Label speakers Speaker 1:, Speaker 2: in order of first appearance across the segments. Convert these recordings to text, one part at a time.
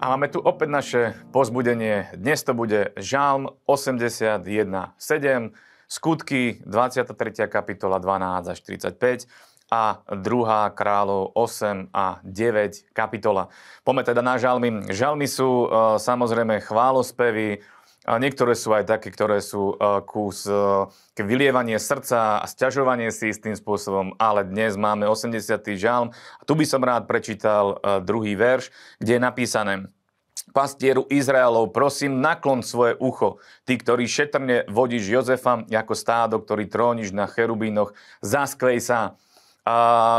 Speaker 1: A máme tu opäť naše pozbudenie. Dnes to bude Žalm 81.7, skutky 23. kapitola 12 až 35 a 2. kráľov 8 a 9 kapitola. Poďme teda na žalmy. Žalmy sú uh, samozrejme chválospevy, niektoré sú aj také, ktoré sú uh, kus uh, vylievanie srdca a sťažovanie si istým spôsobom, ale dnes máme 80. žalm a tu by som rád prečítal uh, druhý verš, kde je napísané Pastieru Izraelov, prosím, naklon svoje ucho. Ty, ktorý šetrne vodíš Jozefa ako stádo, ktorý tróniš na cherubínoch, zaskvej sa. A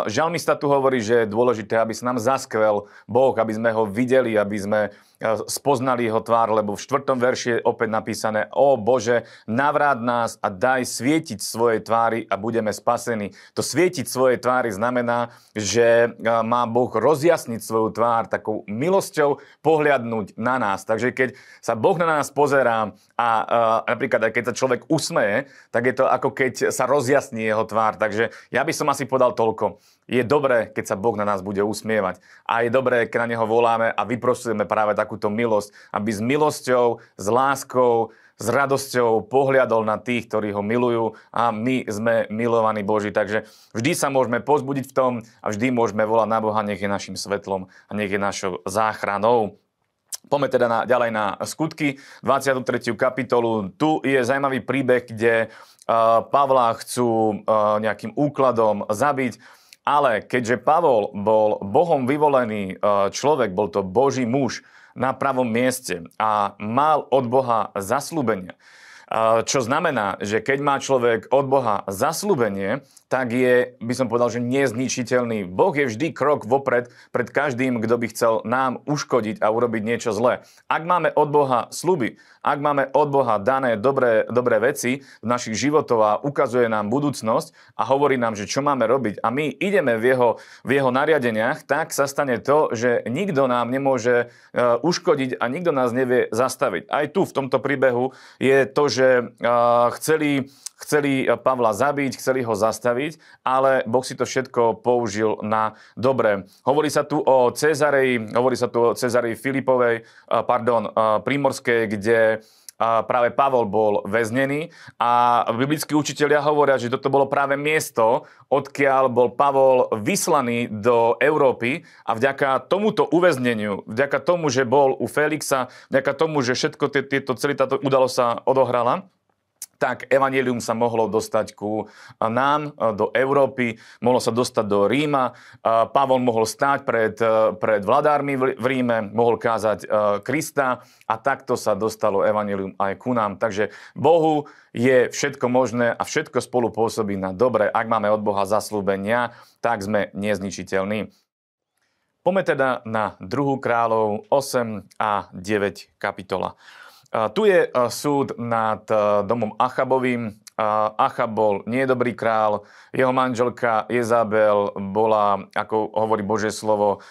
Speaker 1: žalmista tu hovorí, že je dôležité, aby sa nám zaskvel Boh, aby sme ho videli, aby sme spoznali jeho tvár, lebo v štvrtom verši je opäť napísané O Bože, navráť nás a daj svietiť svojej tvári a budeme spasení. To svietiť svojej tvári znamená, že má Boh rozjasniť svoju tvár takou milosťou pohľadnúť na nás. Takže keď sa Boh na nás pozerá a, a napríklad aj keď sa človek usmeje, tak je to ako keď sa rozjasní jeho tvár. Takže ja by som asi podal toľko je dobré, keď sa Boh na nás bude usmievať. A je dobré, keď na Neho voláme a vyprosujeme práve takúto milosť, aby s milosťou, s láskou, s radosťou pohľadol na tých, ktorí ho milujú a my sme milovaní Boží. Takže vždy sa môžeme pozbudiť v tom a vždy môžeme volať na Boha, nech je našim svetlom a nech je našou záchranou. Poďme teda na, ďalej na skutky, 23. kapitolu. Tu je zaujímavý príbeh, kde uh, Pavla chcú uh, nejakým úkladom zabiť ale keďže Pavol bol Bohom vyvolený e, človek, bol to Boží muž na pravom mieste a mal od Boha zaslúbenie, e, čo znamená, že keď má človek od Boha zaslúbenie, tak je, by som povedal, že nezničiteľný. Boh je vždy krok vopred pred každým, kto by chcel nám uškodiť a urobiť niečo zlé. Ak máme od Boha sluby, ak máme od Boha dané dobré, dobré veci v našich životov a ukazuje nám budúcnosť a hovorí nám, že čo máme robiť a my ideme v jeho, v jeho nariadeniach, tak sa stane to, že nikto nám nemôže uh, uškodiť a nikto nás nevie zastaviť. Aj tu v tomto príbehu je to, že uh, chceli Chceli Pavla zabiť, chceli ho zastaviť, ale Boh si to všetko použil na dobre. Hovorí sa tu o Cezareji, hovorí sa tu o Cezareji Filipovej, pardon, Primorskej, kde práve Pavol bol väznený a biblickí učiteľia hovoria, že toto bolo práve miesto, odkiaľ bol Pavol vyslaný do Európy a vďaka tomuto uväzneniu, vďaka tomu, že bol u Felixa, vďaka tomu, že všetko tieto, celý táto udalosť sa odohrala, tak evanelium sa mohlo dostať ku nám, do Európy, mohlo sa dostať do Ríma. Pavol mohol stáť pred, pred vladármi v Ríme, mohol kázať Krista a takto sa dostalo evanelium aj ku nám. Takže Bohu je všetko možné a všetko spolu pôsobí na dobre. Ak máme od Boha zaslúbenia, tak sme nezničiteľní. Poďme teda na 2. kráľov 8 a 9 kapitola. Tu je súd nad domom Achabovým. Achab bol niedobrý král, jeho manželka Jezabel bola, ako hovorí Božie slovo,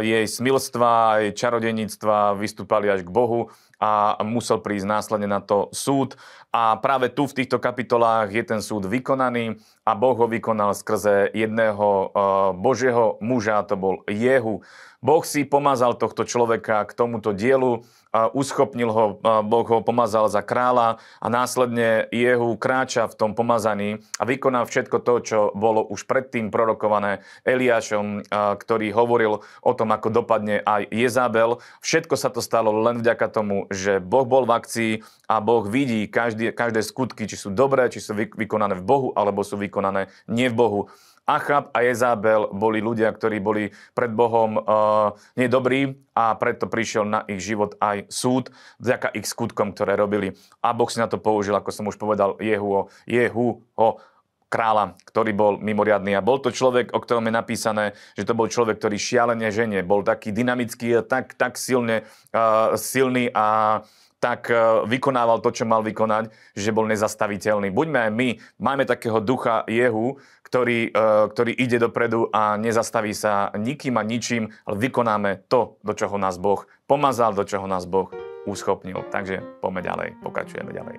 Speaker 1: jej smilstva, jej čarodeníctva vystúpali až k Bohu a musel prísť následne na to súd. A práve tu v týchto kapitolách je ten súd vykonaný a Boh ho vykonal skrze jedného Božieho muža, to bol Jehu. Boh si pomazal tohto človeka k tomuto dielu, uschopnil ho, Boh ho pomazal za kráľa a následne Jehu kráča v tom pomazaní a vykoná všetko to, čo bolo už predtým prorokované Eliášom, ktorý hovoril o tom, ako dopadne aj Jezabel. Všetko sa to stalo len vďaka tomu, že Boh bol v akcii a Boh vidí každé, každé skutky, či sú dobré, či sú vykonané v Bohu, alebo sú vykonané nie v Bohu. Achab a Jezabel boli ľudia, ktorí boli pred Bohom uh, nedobrí a preto prišiel na ich život aj súd vďaka ich skutkom, ktoré robili. A Boh si na to použil, ako som už povedal, Jehu, Jehu ho kráľa, ktorý bol mimoriadný. A bol to človek, o ktorom je napísané, že to bol človek, ktorý šialene ženie, bol taký dynamický, tak, tak silne, uh, silný a tak e, vykonával to, čo mal vykonať, že bol nezastaviteľný. Buďme aj my, máme takého ducha Jehu, ktorý, e, ktorý ide dopredu a nezastaví sa nikým a ničím, ale vykonáme to, do čoho nás Boh pomazal, do čoho nás Boh uschopnil. Takže poďme ďalej, pokračujeme ďalej.